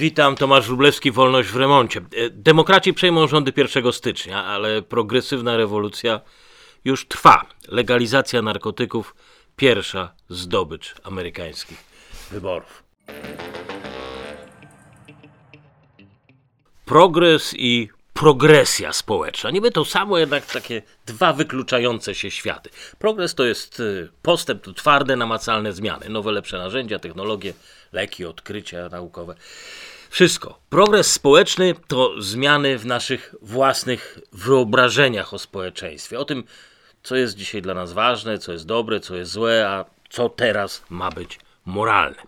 Witam, Tomasz Wróblewski, Wolność w remoncie. E, demokraci przejmą rządy 1 stycznia, ale progresywna rewolucja już trwa. Legalizacja narkotyków pierwsza zdobycz amerykańskich wyborów. Progres i progresja społeczna. Niby to samo, jednak takie dwa wykluczające się światy. Progres to jest y, postęp, to twarde, namacalne zmiany, nowe, lepsze narzędzia, technologie, leki, odkrycia naukowe. Wszystko. Progres społeczny to zmiany w naszych własnych wyobrażeniach o społeczeństwie, o tym, co jest dzisiaj dla nas ważne, co jest dobre, co jest złe, a co teraz ma być moralne.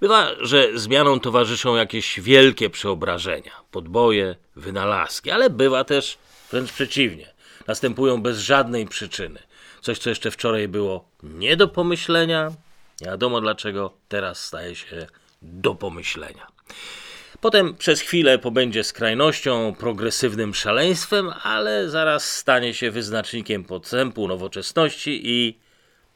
Bywa, że zmianom towarzyszą jakieś wielkie przeobrażenia, podboje, wynalazki, ale bywa też wręcz przeciwnie. Następują bez żadnej przyczyny. Coś, co jeszcze wczoraj było nie do pomyślenia, nie wiadomo dlaczego, teraz staje się do pomyślenia. Potem przez chwilę pobędzie skrajnością, progresywnym szaleństwem, ale zaraz stanie się wyznacznikiem podstępu, nowoczesności i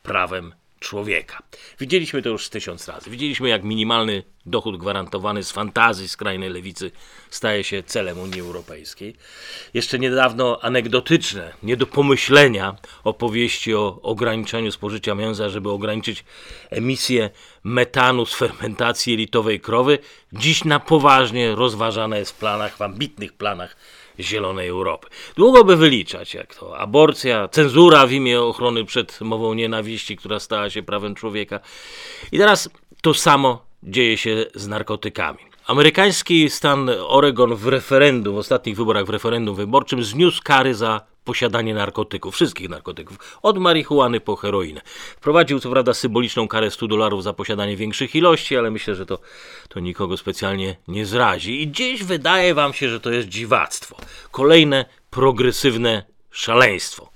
prawem człowieka. Widzieliśmy to już tysiąc razy. Widzieliśmy, jak minimalny dochód gwarantowany z fantazji skrajnej lewicy staje się celem Unii Europejskiej. Jeszcze niedawno anegdotyczne, nie do pomyślenia opowieści o ograniczeniu spożycia mięsa, żeby ograniczyć emisję metanu z fermentacji elitowej krowy, dziś na poważnie rozważane jest w planach, w ambitnych planach zielonej Europy. Długo by wyliczać, jak to aborcja, cenzura w imię ochrony przed mową nienawiści, która stała się prawem człowieka. I teraz to samo dzieje się z narkotykami. Amerykański stan Oregon w referendum, w ostatnich wyborach w referendum wyborczym zniósł kary za posiadanie narkotyków, wszystkich narkotyków, od marihuany po heroinę. Wprowadził co prawda symboliczną karę 100 dolarów za posiadanie większych ilości, ale myślę, że to, to nikogo specjalnie nie zrazi. I gdzieś wydaje wam się, że to jest dziwactwo. Kolejne progresywne szaleństwo.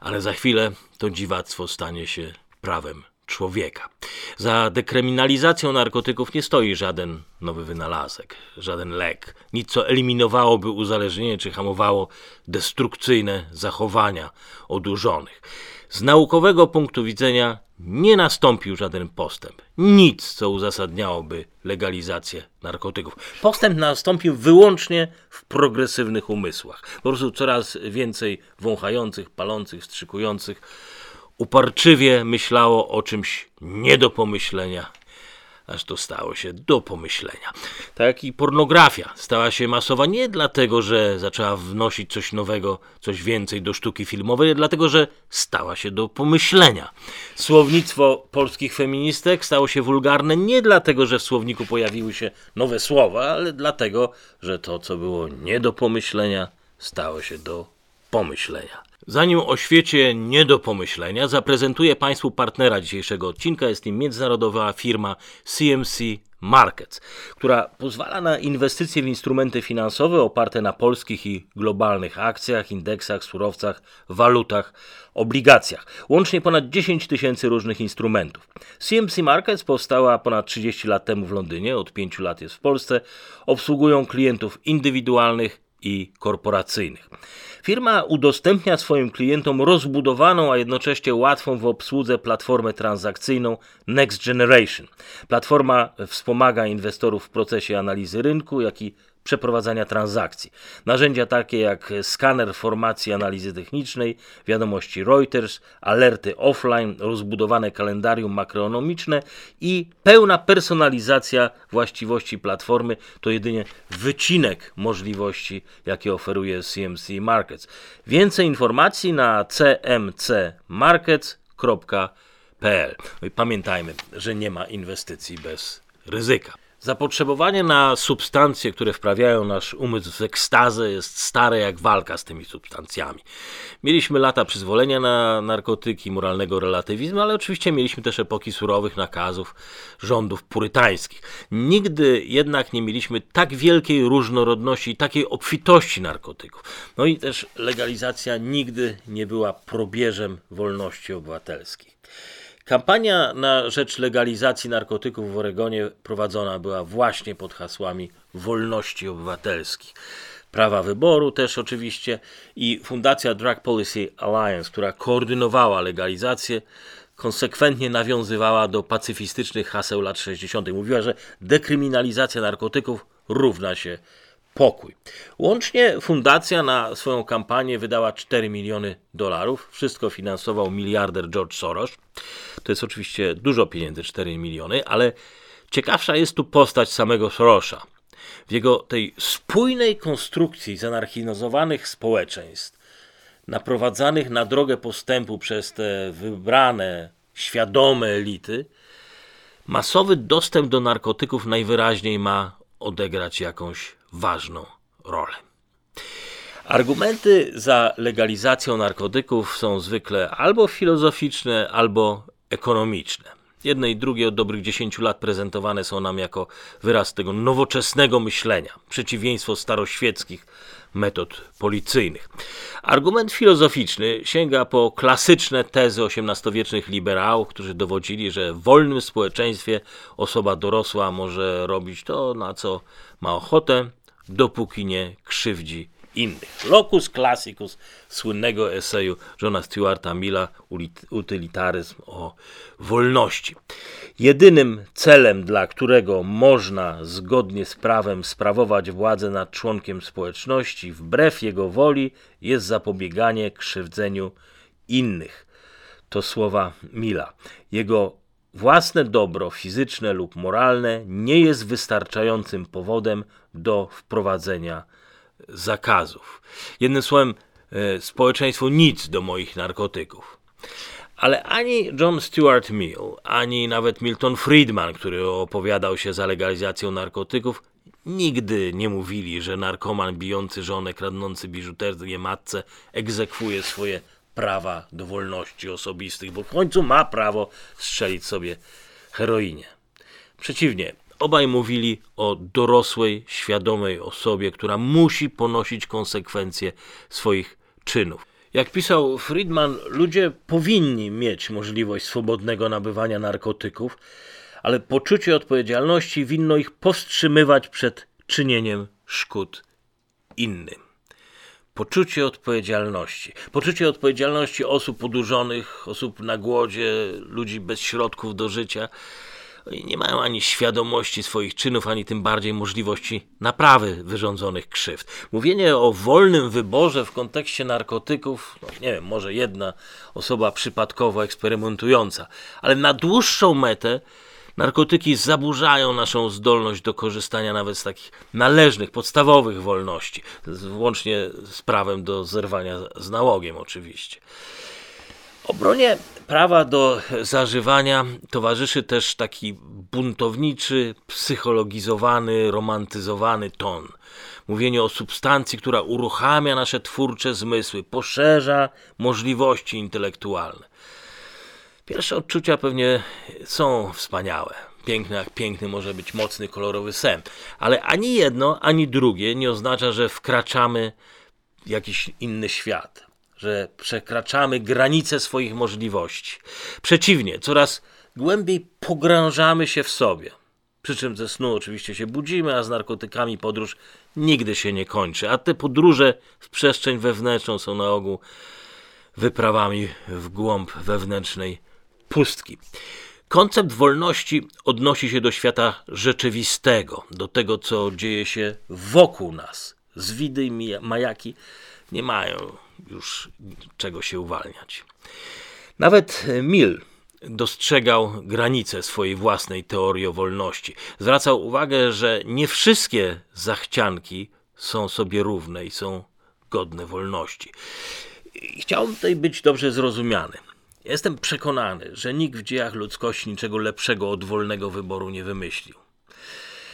Ale za chwilę to dziwactwo stanie się prawem człowieka. Za dekryminalizacją narkotyków nie stoi żaden nowy wynalazek, żaden lek, nic co eliminowałoby uzależnienie czy hamowało destrukcyjne zachowania odurzonych. Z naukowego punktu widzenia nie nastąpił żaden postęp. Nic, co uzasadniałoby legalizację narkotyków. Postęp nastąpił wyłącznie w progresywnych umysłach. Po prostu coraz więcej wąchających, palących, wstrzykujących uparczywie myślało o czymś nie do pomyślenia, aż to stało się do pomyślenia. Tak i pornografia stała się masowa nie dlatego, że zaczęła wnosić coś nowego, coś więcej do sztuki filmowej, dlatego, że stała się do pomyślenia. Słownictwo polskich feministek stało się wulgarne nie dlatego, że w słowniku pojawiły się nowe słowa, ale dlatego, że to, co było nie do pomyślenia, stało się do pomyślenia. Zanim o świecie nie do pomyślenia, zaprezentuję Państwu partnera dzisiejszego odcinka. Jest nim międzynarodowa firma CMC Markets, która pozwala na inwestycje w instrumenty finansowe oparte na polskich i globalnych akcjach, indeksach, surowcach, walutach, obligacjach. Łącznie ponad 10 tysięcy różnych instrumentów. CMC Markets powstała ponad 30 lat temu w Londynie, od 5 lat jest w Polsce. Obsługują klientów indywidualnych i korporacyjnych. Firma udostępnia swoim klientom rozbudowaną, a jednocześnie łatwą w obsłudze platformę transakcyjną Next Generation. Platforma wspomaga inwestorów w procesie analizy rynku, jak i przeprowadzania transakcji. Narzędzia takie jak skaner formacji analizy technicznej, wiadomości Reuters, alerty offline, rozbudowane kalendarium makroekonomiczne i pełna personalizacja właściwości platformy to jedynie wycinek możliwości, jakie oferuje CMC Markets. Więcej informacji na cmcmarkets.pl. No pamiętajmy, że nie ma inwestycji bez ryzyka. Zapotrzebowanie na substancje, które wprawiają nasz umysł w ekstazę, jest stare jak walka z tymi substancjami. Mieliśmy lata przyzwolenia na narkotyki, moralnego relatywizmu, ale oczywiście mieliśmy też epoki surowych nakazów rządów purytańskich. Nigdy jednak nie mieliśmy tak wielkiej różnorodności i takiej obfitości narkotyków. No i też legalizacja nigdy nie była probierzem wolności obywatelskiej. Kampania na rzecz legalizacji narkotyków w Oregonie prowadzona była właśnie pod hasłami wolności obywatelskich. Prawa wyboru też oczywiście i Fundacja Drug Policy Alliance, która koordynowała legalizację, konsekwentnie nawiązywała do pacyfistycznych haseł lat 60. Mówiła, że dekryminalizacja narkotyków równa się pokój. Łącznie fundacja na swoją kampanię wydała 4 miliony dolarów. Wszystko finansował miliarder George Soros. To jest oczywiście dużo pieniędzy, 4 miliony, ale ciekawsza jest tu postać samego Sorosa. W jego tej spójnej konstrukcji zanarchizowanych społeczeństw, naprowadzanych na drogę postępu przez te wybrane, świadome elity, masowy dostęp do narkotyków najwyraźniej ma odegrać jakąś ważną rolę. Argumenty za legalizacją narkotyków są zwykle albo filozoficzne, albo ekonomiczne. Jedne i drugie od dobrych 10 lat prezentowane są nam jako wyraz tego nowoczesnego myślenia, przeciwieństwo staroświeckich metod policyjnych. Argument filozoficzny sięga po klasyczne tezy XVIII-wiecznych liberałów, którzy dowodzili, że w wolnym społeczeństwie osoba dorosła może robić to, na co ma ochotę, dopóki nie krzywdzi innych. Locus classicus słynnego eseju Johna Stuarta Milla Utilitaryzm o wolności. Jedynym celem, dla którego można zgodnie z prawem sprawować władzę nad członkiem społeczności wbrew jego woli, jest zapobieganie krzywdzeniu innych. To słowa Milla. Jego własne dobro fizyczne lub moralne nie jest wystarczającym powodem do wprowadzenia zakazów. Jednym słowem, e, społeczeństwo nic do moich narkotyków. Ale ani John Stuart Mill, ani nawet Milton Friedman, który opowiadał się za legalizacją narkotyków, nigdy nie mówili, że narkoman bijący żonę, kradnący biżuterię matce egzekwuje swoje prawa do wolności osobistych, bo w końcu ma prawo strzelić sobie heroinie. Przeciwnie, obaj mówili o dorosłej, świadomej osobie, która musi ponosić konsekwencje swoich czynów. Jak pisał Friedman, ludzie powinni mieć możliwość swobodnego nabywania narkotyków, ale poczucie odpowiedzialności winno ich powstrzymywać przed czynieniem szkód innym poczucie odpowiedzialności. Poczucie odpowiedzialności osób podurzonych, osób na głodzie, ludzi bez środków do życia. Oni nie mają ani świadomości swoich czynów, ani tym bardziej możliwości naprawy wyrządzonych krzywd. Mówienie o wolnym wyborze w kontekście narkotyków, no nie wiem, może jedna osoba przypadkowo eksperymentująca, ale na dłuższą metę Narkotyki zaburzają naszą zdolność do korzystania nawet z takich należnych, podstawowych wolności, włącznie z prawem do zerwania z nałogiem oczywiście. Obronie prawa do zażywania towarzyszy też taki buntowniczy, psychologizowany, romantyzowany ton. Mówienie o substancji, która uruchamia nasze twórcze zmysły, poszerza możliwości intelektualne. Pierwsze odczucia pewnie są wspaniałe. Piękne jak piękny może być mocny, kolorowy sen. Ale ani jedno, ani drugie nie oznacza, że wkraczamy w jakiś inny świat, że przekraczamy granice swoich możliwości. Przeciwnie, coraz głębiej pogrążamy się w sobie. Przy czym ze snu oczywiście się budzimy, a z narkotykami podróż nigdy się nie kończy. A te podróże w przestrzeń wewnętrzną są na ogół wyprawami w głąb wewnętrznej pustki. Koncept wolności odnosi się do świata rzeczywistego, do tego, co dzieje się wokół nas. Zwidy i majaki nie mają już czego się uwalniać. Nawet Mill dostrzegał granice swojej własnej teorii o wolności. Zwracał uwagę, że nie wszystkie zachcianki są sobie równe i są godne wolności. Chciałbym tutaj być dobrze zrozumiany. Jestem przekonany, że nikt w dziejach ludzkości niczego lepszego od wolnego wyboru nie wymyślił.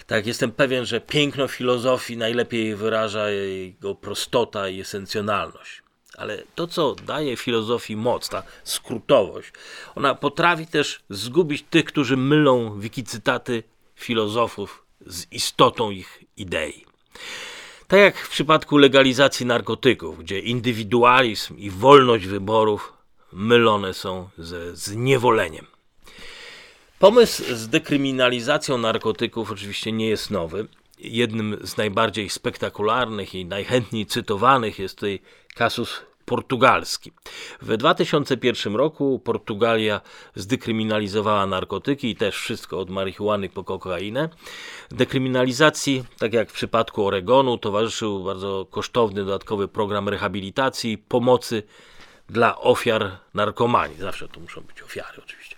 Tak, jestem pewien, że piękno filozofii najlepiej wyraża jego prostota i esencjonalność. Ale to, co daje filozofii moc, ta skrótowość, ona potrafi też zgubić tych, którzy mylą wikicytaty filozofów z istotą ich idei. Tak jak w przypadku legalizacji narkotyków, gdzie indywidualizm i wolność wyborów mylone są ze zniewoleniem. Pomysł z dekryminalizacją narkotyków oczywiście nie jest nowy. Jednym z najbardziej spektakularnych i najchętniej cytowanych jest tutaj kasus portugalski. W 2001 roku Portugalia zdekryminalizowała narkotyki i też wszystko od marihuany po kokainę. Dekryminalizacji, tak jak w przypadku Oregonu, towarzyszył bardzo kosztowny dodatkowy program rehabilitacji, pomocy dla ofiar narkomanii. Zawsze to muszą być ofiary oczywiście.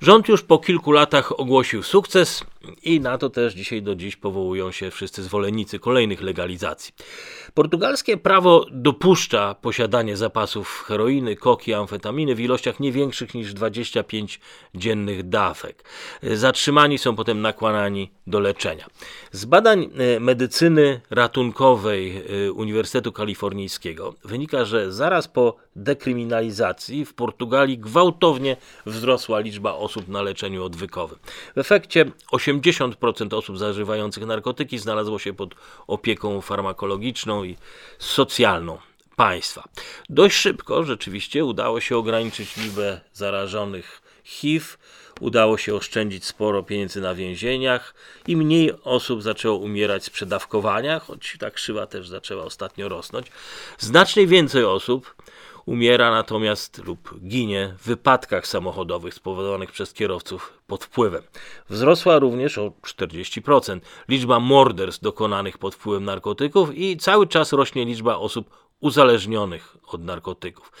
Rząd już po kilku latach ogłosił sukces i na to też dzisiaj do dziś powołują się wszyscy zwolennicy kolejnych legalizacji. Portugalskie prawo dopuszcza posiadanie zapasów heroiny, koki, amfetaminy w ilościach nie większych niż 25 dziennych dawek. Zatrzymani są potem nakłaniani do leczenia. Z badań e, medycyny ratunkowej e, Uniwersytetu Kalifornijskiego wynika, że zaraz po dekryminalizacji w Portugalii gwałtownie wzrosła liczba osób na leczeniu odwykowym. W efekcie 80% osób zażywających narkotyki znalazło się pod opieką farmakologiczną i socjalną państwa. Dość szybko rzeczywiście udało się ograniczyć liczbę zarażonych HIV, udało się oszczędzić sporo pieniędzy na więzieniach i mniej osób zaczęło umierać z przedawkowania, choć ta krzywa też zaczęła ostatnio rosnąć. Znacznie więcej osób Umiera natomiast lub ginie w wypadkach samochodowych spowodowanych przez kierowców pod wpływem. Wzrosła również o 40% liczba morderstw dokonanych pod wpływem narkotyków i cały czas rośnie liczba osób uzależnionych od narkotyków.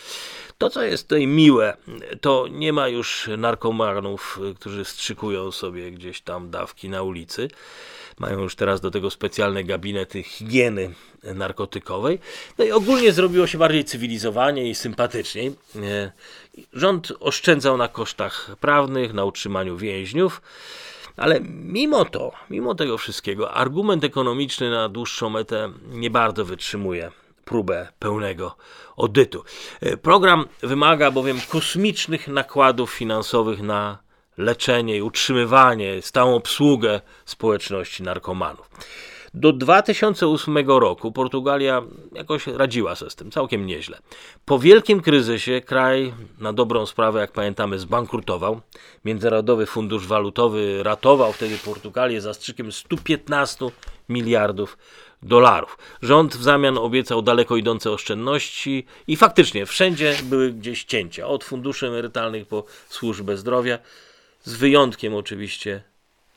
To, co jest tutaj miłe, to nie ma już narkomanów, którzy strzykują sobie gdzieś tam dawki na ulicy. Mają już teraz do tego specjalne gabinety higieny narkotykowej. No i ogólnie zrobiło się bardziej cywilizowanie i sympatyczniej. E, rząd oszczędzał na kosztach prawnych, na utrzymaniu więźniów. Ale mimo to, mimo tego wszystkiego, argument ekonomiczny na dłuższą metę nie bardzo wytrzymuje próbę pełnego audytu. E, program wymaga bowiem kosmicznych nakładów finansowych na leczenie i utrzymywanie, stałą obsługę społeczności narkomanów. Do 2008 roku Portugalia jakoś radziła sobie z tym całkiem nieźle. Po wielkim kryzysie kraj na dobrą sprawę, jak pamiętamy, zbankrutował. Międzynarodowy Fundusz Walutowy ratował wtedy Portugalię zastrzykiem 115 miliardów dolarów. Rząd w zamian obiecał daleko idące oszczędności i faktycznie wszędzie były gdzieś cięcia, od funduszy emerytalnych po służbę zdrowia, z wyjątkiem oczywiście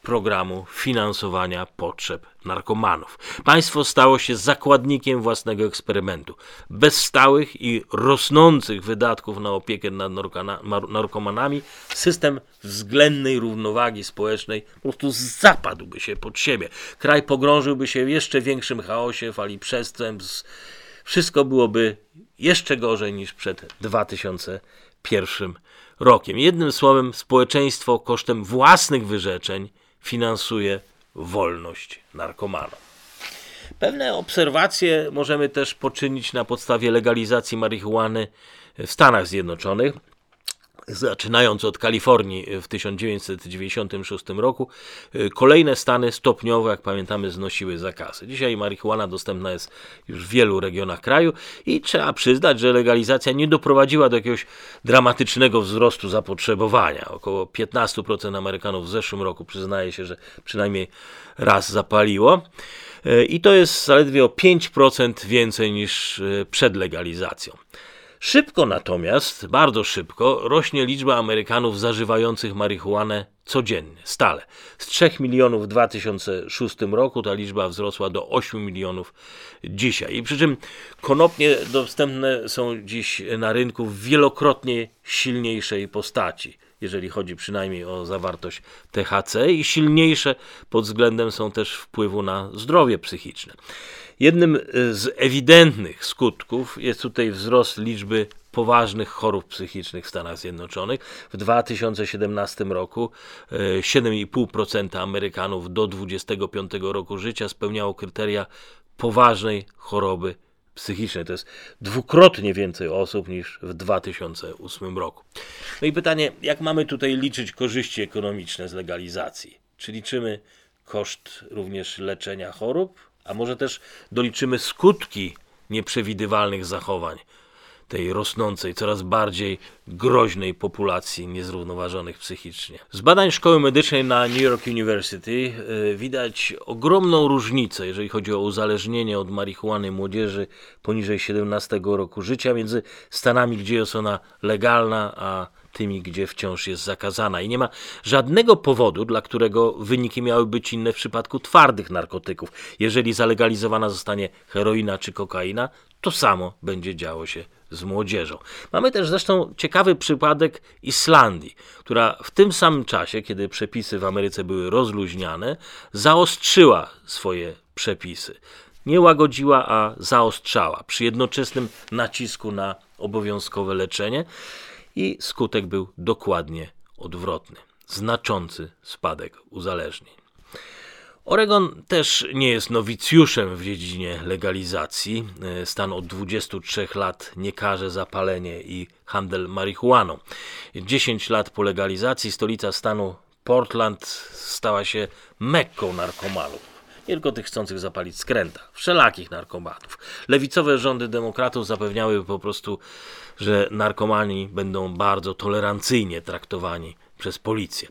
programu finansowania potrzeb narkomanów. Państwo stało się zakładnikiem własnego eksperymentu. Bez stałych i rosnących wydatków na opiekę nad narkomanami system względnej równowagi społecznej po prostu zapadłby się pod siebie. Kraj pogrążyłby się w jeszcze większym chaosie, fali przestępstw. Wszystko byłoby jeszcze gorzej niż przed 2001 rokiem. Jednym słowem, społeczeństwo kosztem własnych wyrzeczeń finansuje wolność narkomanom. Pewne obserwacje możemy też poczynić na podstawie legalizacji marihuany w Stanach Zjednoczonych zaczynając od Kalifornii w 1996 roku, y, kolejne stany stopniowo, jak pamiętamy, znosiły zakazy. Dzisiaj marihuana dostępna jest już w wielu regionach kraju i trzeba przyznać, że legalizacja nie doprowadziła do jakiegoś dramatycznego wzrostu zapotrzebowania. Około 15% Amerykanów w zeszłym roku przyznaje się, że przynajmniej raz zapaliło. Y, I to jest zaledwie o 5% więcej niż przed legalizacją. Szybko natomiast, bardzo szybko, rośnie liczba Amerykanów zażywających marihuanę codziennie, stale. Z 3 milionów w 2006 roku ta liczba wzrosła do 8 milionów dzisiaj. I przy czym konopnie dostępne są dziś na rynku w wielokrotnie silniejszej postaci jeżeli chodzi przynajmniej o zawartość THC, i silniejsze pod względem są też wpływu na zdrowie psychiczne. Jednym z ewidentnych skutków jest tutaj wzrost liczby poważnych chorób psychicznych w Stanach Zjednoczonych. W 2017 roku 7,5% e, Amerykanów do 25 roku życia spełniało kryteria poważnej choroby psychicznej. To jest dwukrotnie więcej osób niż w 2008 roku. No i pytanie, jak mamy tutaj liczyć korzyści ekonomiczne z legalizacji? Czy liczymy koszt również leczenia chorób, a może też doliczymy skutki nieprzewidywalnych zachowań? Tej rosnącej, coraz bardziej groźnej populacji niezrównoważonych psychicznie. Z badań szkoły medycznej na New York University e, widać ogromną różnicę, jeżeli chodzi o uzależnienie od marihuany młodzieży poniżej 17 roku życia między Stanami, gdzie jest ona legalna, a tymi, gdzie wciąż jest zakazana. I nie ma żadnego powodu, dla którego wyniki miały być inne w przypadku twardych narkotyków. Jeżeli zalegalizowana zostanie heroina czy kokaina, to samo będzie działo się z młodzieżą. Mamy też zresztą ciekawy przypadek Islandii, która w tym samym czasie, kiedy przepisy w Ameryce były rozluźniane, zaostrzyła swoje przepisy. Nie łagodziła, a zaostrzała przy jednoczesnym nacisku na obowiązkowe leczenie i skutek był dokładnie odwrotny. Znaczący spadek uzależnień. Oregon też nie jest nowicjuszem w dziedzinie legalizacji. Stan od 23 lat nie każe zapalenie i handel marihuaną. 10 lat po legalizacji stolica stanu Portland stała się mekką narkomanów. Nie tylko tych chcących zapalić skręta, wszelakich narkomanów. Lewicowe rządy demokratów zapewniały po prostu, że narkomani będą bardzo tolerancyjnie traktowani przez policję.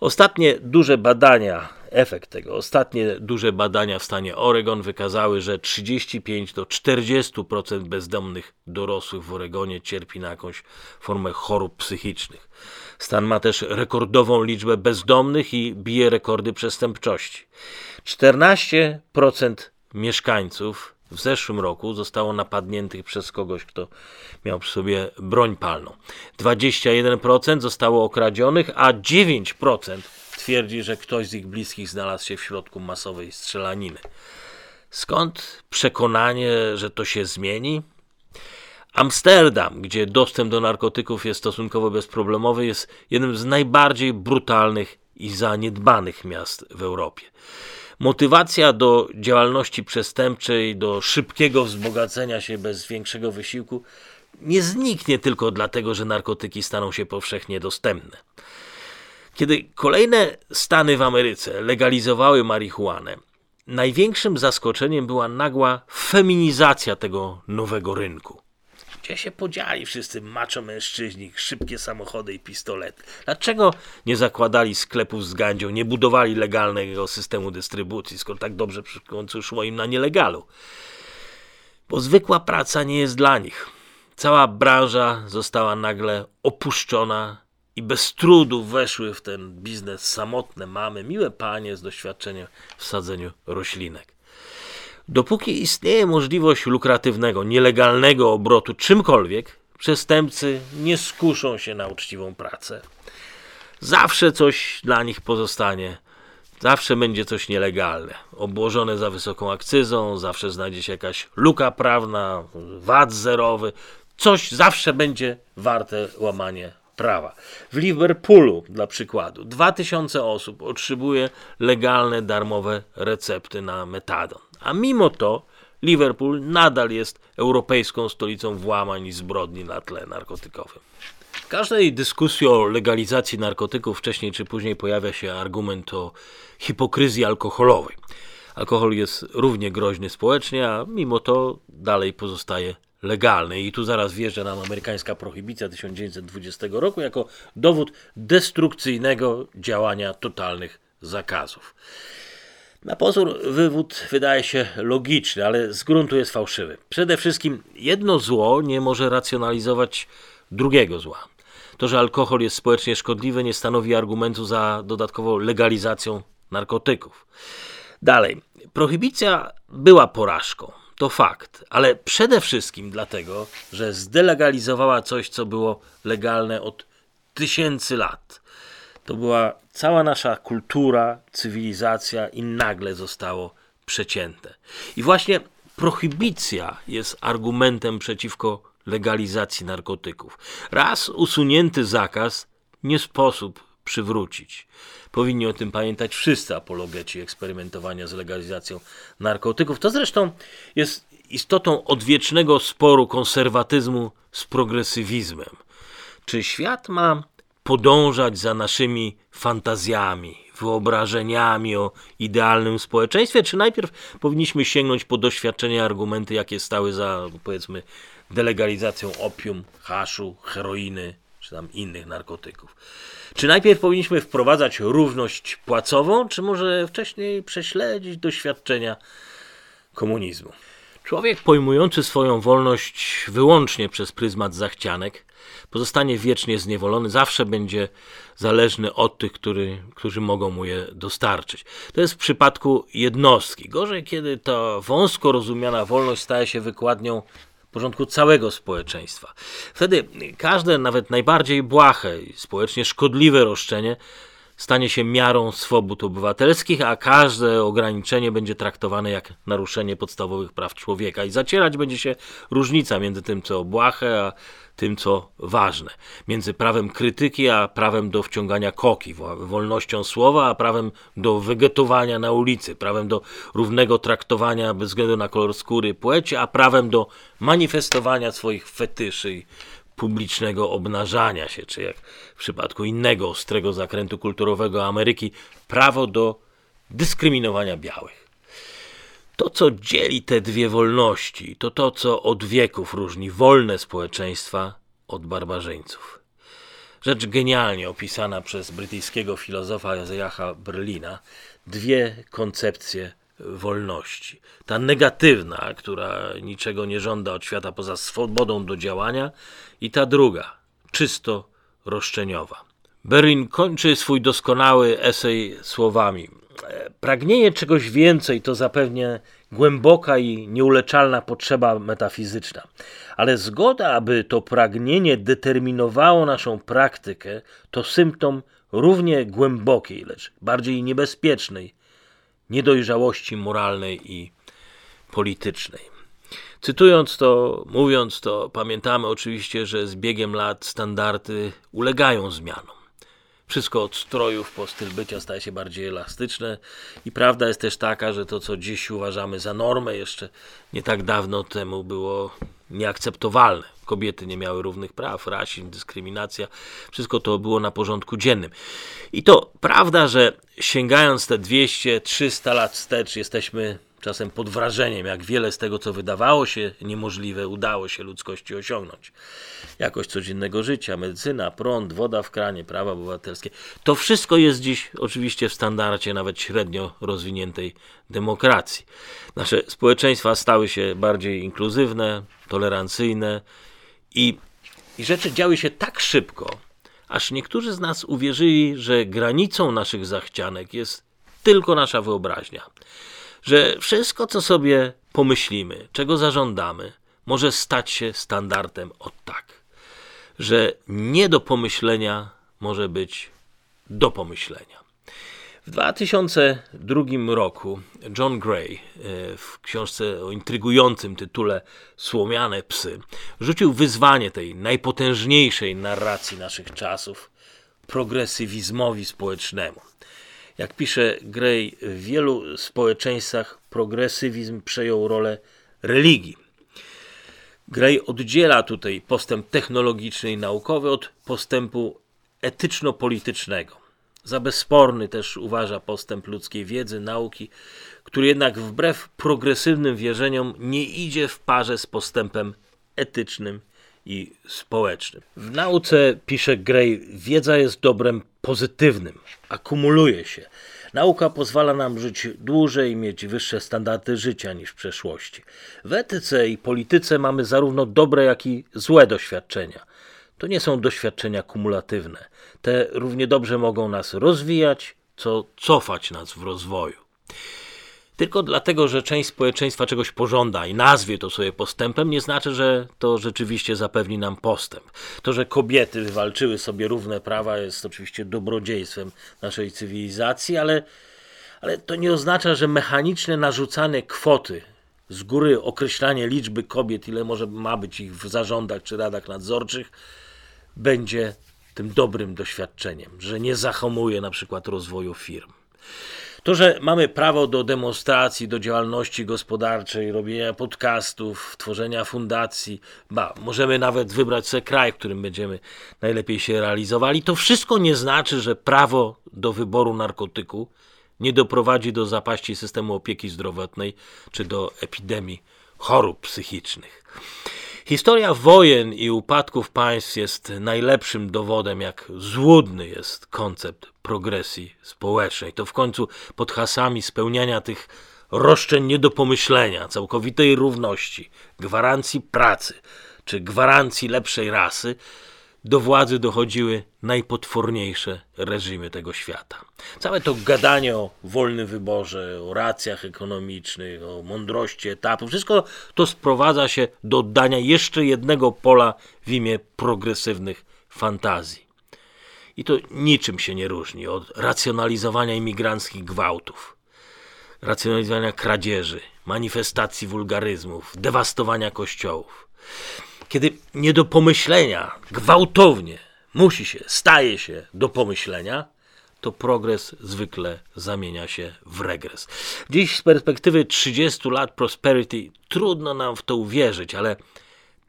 Ostatnie duże badania, efekt tego, ostatnie duże badania w stanie Oregon wykazały, że 35 do 40% bezdomnych dorosłych w Oregonie cierpi na jakąś formę chorób psychicznych. Stan ma też rekordową liczbę bezdomnych i bije rekordy przestępczości. 14% mieszkańców w zeszłym roku zostało napadniętych przez kogoś, kto miał przy sobie broń palną. 21% zostało okradzionych, a 9% twierdzi, że ktoś z ich bliskich znalazł się w środku masowej strzelaniny. Skąd przekonanie, że to się zmieni? Amsterdam, gdzie dostęp do narkotyków jest stosunkowo bezproblemowy, jest jednym z najbardziej brutalnych i zaniedbanych miast w Europie. Motywacja do działalności przestępczej, do szybkiego wzbogacenia się bez większego wysiłku nie zniknie tylko dlatego, że narkotyki staną się powszechnie dostępne. Kiedy kolejne stany w Ameryce legalizowały marihuanę, największym zaskoczeniem była nagła feminizacja tego nowego rynku. Gdzie się podzieli wszyscy macho mężczyźni, szybkie samochody i pistolety? Dlaczego nie zakładali sklepów z gandzią, nie budowali legalnego systemu dystrybucji, skoro tak dobrze przy końcu szło im na nielegalu? Bo zwykła praca nie jest dla nich. Cała branża została nagle opuszczona i bez trudu weszły w ten biznes samotne mamy, miłe panie z doświadczeniem w sadzeniu roślinek. Dopóki istnieje możliwość lukratywnego, nielegalnego obrotu czymkolwiek, przestępcy nie skuszą się na uczciwą pracę. Zawsze coś dla nich pozostanie. Zawsze będzie coś nielegalne, obłożone za wysoką akcyzą, zawsze znajdzie się jakaś luka prawna, VAT zerowy. Coś zawsze będzie warte łamanie prawa. W Liverpoolu, dla przykładu, 2000 osób otrzymuje legalne, darmowe recepty na metadon. A mimo to Liverpool nadal jest europejską stolicą włamań i zbrodni na tle narkotykowym. W każdej dyskusji o legalizacji narkotyków wcześniej czy później pojawia się argument o hipokryzji alkoholowej. Alkohol jest równie groźny społecznie, a mimo to dalej pozostaje legalny. I tu zaraz wjeżdża nam amerykańska prohibicja 1920 roku jako dowód destrukcyjnego działania totalnych zakazów. Na pozór wywód wydaje się logiczny, ale z gruntu jest fałszywy. Przede wszystkim jedno zło nie może racjonalizować drugiego zła. To, że alkohol jest społecznie szkodliwy, nie stanowi argumentu za dodatkową legalizacją narkotyków. Dalej, prohibicja była porażką, to fakt, ale przede wszystkim dlatego, że zdelegalizowała coś, co było legalne od tysięcy lat. To była cała nasza kultura, cywilizacja i nagle zostało przecięte. I właśnie prohibicja jest argumentem przeciwko legalizacji narkotyków. Raz usunięty zakaz nie sposób przywrócić. Powinni o tym pamiętać wszyscy apologeci eksperymentowania z legalizacją narkotyków. To zresztą jest istotą odwiecznego sporu konserwatyzmu z progresywizmem. Czy świat ma podążać za naszymi fantazjami, wyobrażeniami o idealnym społeczeństwie, czy najpierw powinniśmy sięgnąć po doświadczenia, argumenty, jakie stały za, powiedzmy, delegalizacją opium, haszu, heroiny, czy tam innych narkotyków. Czy najpierw powinniśmy wprowadzać równość płacową, czy może wcześniej prześledzić doświadczenia komunizmu? Człowiek pojmujący swoją wolność wyłącznie przez pryzmat zachcianek pozostanie wiecznie zniewolony, zawsze będzie zależny od tych, który, którzy mogą mu je dostarczyć. To jest w przypadku jednostki. Gorzej, kiedy ta wąsko rozumiana wolność staje się wykładnią porządku całego społeczeństwa. Wtedy każde, nawet najbardziej błahe i społecznie szkodliwe roszczenie stanie się miarą swobód obywatelskich, a każde ograniczenie będzie traktowane jak naruszenie podstawowych praw człowieka. I zacierać będzie się różnica między tym, co błahe, a tym, co ważne. Między prawem krytyki, a prawem do wciągania koki, wolnością słowa, a prawem do wegetowania na ulicy, prawem do równego traktowania bez względu na kolor skóry, płeć, a prawem do manifestowania swoich fetyszy i publicznego obnażania się, czy jak w przypadku innego ostrego zakrętu kulturowego Ameryki, prawo do dyskryminowania białych. To, co dzieli te dwie wolności, to to, co od wieków różni wolne społeczeństwa od barbarzyńców. Rzecz genialnie opisana przez brytyjskiego filozofa Jaha Berlina, dwie koncepcje wolności. Ta negatywna, która niczego nie żąda od świata poza swobodą do działania, i ta druga, czysto roszczeniowa. Berin kończy swój doskonały esej słowami: Pragnienie czegoś więcej to zapewne głęboka i nieuleczalna potrzeba metafizyczna, ale zgoda, aby to pragnienie determinowało naszą praktykę, to symptom równie głębokiej, lecz bardziej niebezpiecznej niedojrzałości moralnej i politycznej. Cytując to, mówiąc to, pamiętamy oczywiście, że z biegiem lat standardy ulegają zmianom. Wszystko od strojów po styl bycia staje się bardziej elastyczne i prawda jest też taka, że to, co dziś uważamy za normę, jeszcze nie tak dawno temu było nieakceptowalne. Kobiety nie miały równych praw, rasizm, dyskryminacja, wszystko to było na porządku dziennym. I to prawda, że sięgając te 200-300 lat wstecz, jesteśmy czasem pod wrażeniem, jak wiele z tego, co wydawało się niemożliwe, udało się ludzkości osiągnąć. Jakość codziennego życia, medycyna, prąd, woda w kranie, prawa obywatelskie. To wszystko jest dziś oczywiście w standardzie nawet średnio rozwiniętej demokracji. Nasze społeczeństwa stały się bardziej inkluzywne, tolerancyjne i, i rzeczy działy się tak szybko, aż niektórzy z nas uwierzyli, że granicą naszych zachcianek jest tylko nasza wyobraźnia że wszystko, co sobie pomyślimy, czego zażądamy, może stać się standardem od tak. Że nie do pomyślenia może być do pomyślenia. W 2002 roku John Gray e, w książce o intrygującym tytule Słomiane psy rzucił wyzwanie tej najpotężniejszej narracji naszych czasów progresywizmowi społecznemu. Jak pisze Gray, w wielu społeczeństwach progresywizm przejął rolę religii. Gray oddziela tutaj postęp technologiczny i naukowy od postępu etyczno-politycznego. Za bezsporny też uważa postęp ludzkiej wiedzy, nauki, który jednak wbrew progresywnym wierzeniom nie idzie w parze z postępem etycznym i społecznym. W nauce, pisze Gray, wiedza jest dobrem pozytywnym, akumuluje się. Nauka pozwala nam żyć dłużej i mieć wyższe standardy życia niż w przeszłości. W etyce i polityce mamy zarówno dobre, jak i złe doświadczenia. To nie są doświadczenia kumulatywne. Te równie dobrze mogą nas rozwijać, co cofać nas w rozwoju. Tylko dlatego, że część społeczeństwa czegoś pożąda i nazwie to sobie postępem, nie znaczy, że to rzeczywiście zapewni nam postęp. To, że kobiety wywalczyły sobie równe prawa, jest oczywiście dobrodziejstwem naszej cywilizacji, ale, ale to nie oznacza, że mechaniczne narzucanie kwoty, z góry określanie liczby kobiet, ile może ma być ich w zarządach czy radach nadzorczych, będzie tym dobrym doświadczeniem, że nie zahamuje na przykład rozwoju firm. To, że mamy prawo do demonstracji, do działalności gospodarczej, robienia podcastów, tworzenia fundacji, ba, możemy nawet wybrać sobie kraj, w którym będziemy najlepiej się realizowali, to wszystko nie znaczy, że prawo do wyboru narkotyku nie doprowadzi do zapaści systemu opieki zdrowotnej czy do epidemii chorób psychicznych. Historia wojen i upadków państw jest najlepszym dowodem, jak złudny jest koncept progresji społecznej. To w końcu pod hasami spełniania tych roszczeń nie do pomyślenia, całkowitej równości, gwarancji pracy czy gwarancji lepszej rasy, do władzy dochodziły najpotworniejsze reżimy tego świata. Całe to gadanie o wolnym wyborze, o racjach ekonomicznych, o mądrości etapu, wszystko to sprowadza się do oddania jeszcze jednego pola w imię progresywnych fantazji. I to niczym się nie różni od racjonalizowania imigranckich gwałtów, racjonalizowania kradzieży, manifestacji wulgaryzmów, dewastowania kościołów. Kiedy nie do pomyślenia, gwałtownie musi się, staje się do pomyślenia, to progres zwykle zamienia się w regres. Dziś z perspektywy 30 lat prosperity trudno nam w to uwierzyć, ale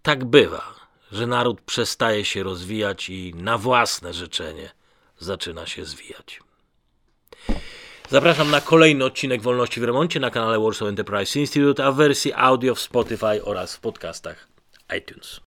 tak bywa, że naród przestaje się rozwijać i na własne życzenie zaczyna się zwijać. Zapraszam na kolejny odcinek Wolności w Remoncie na kanale Warsaw Enterprise Institute, a w wersji audio w Spotify oraz w podcastach iTunes.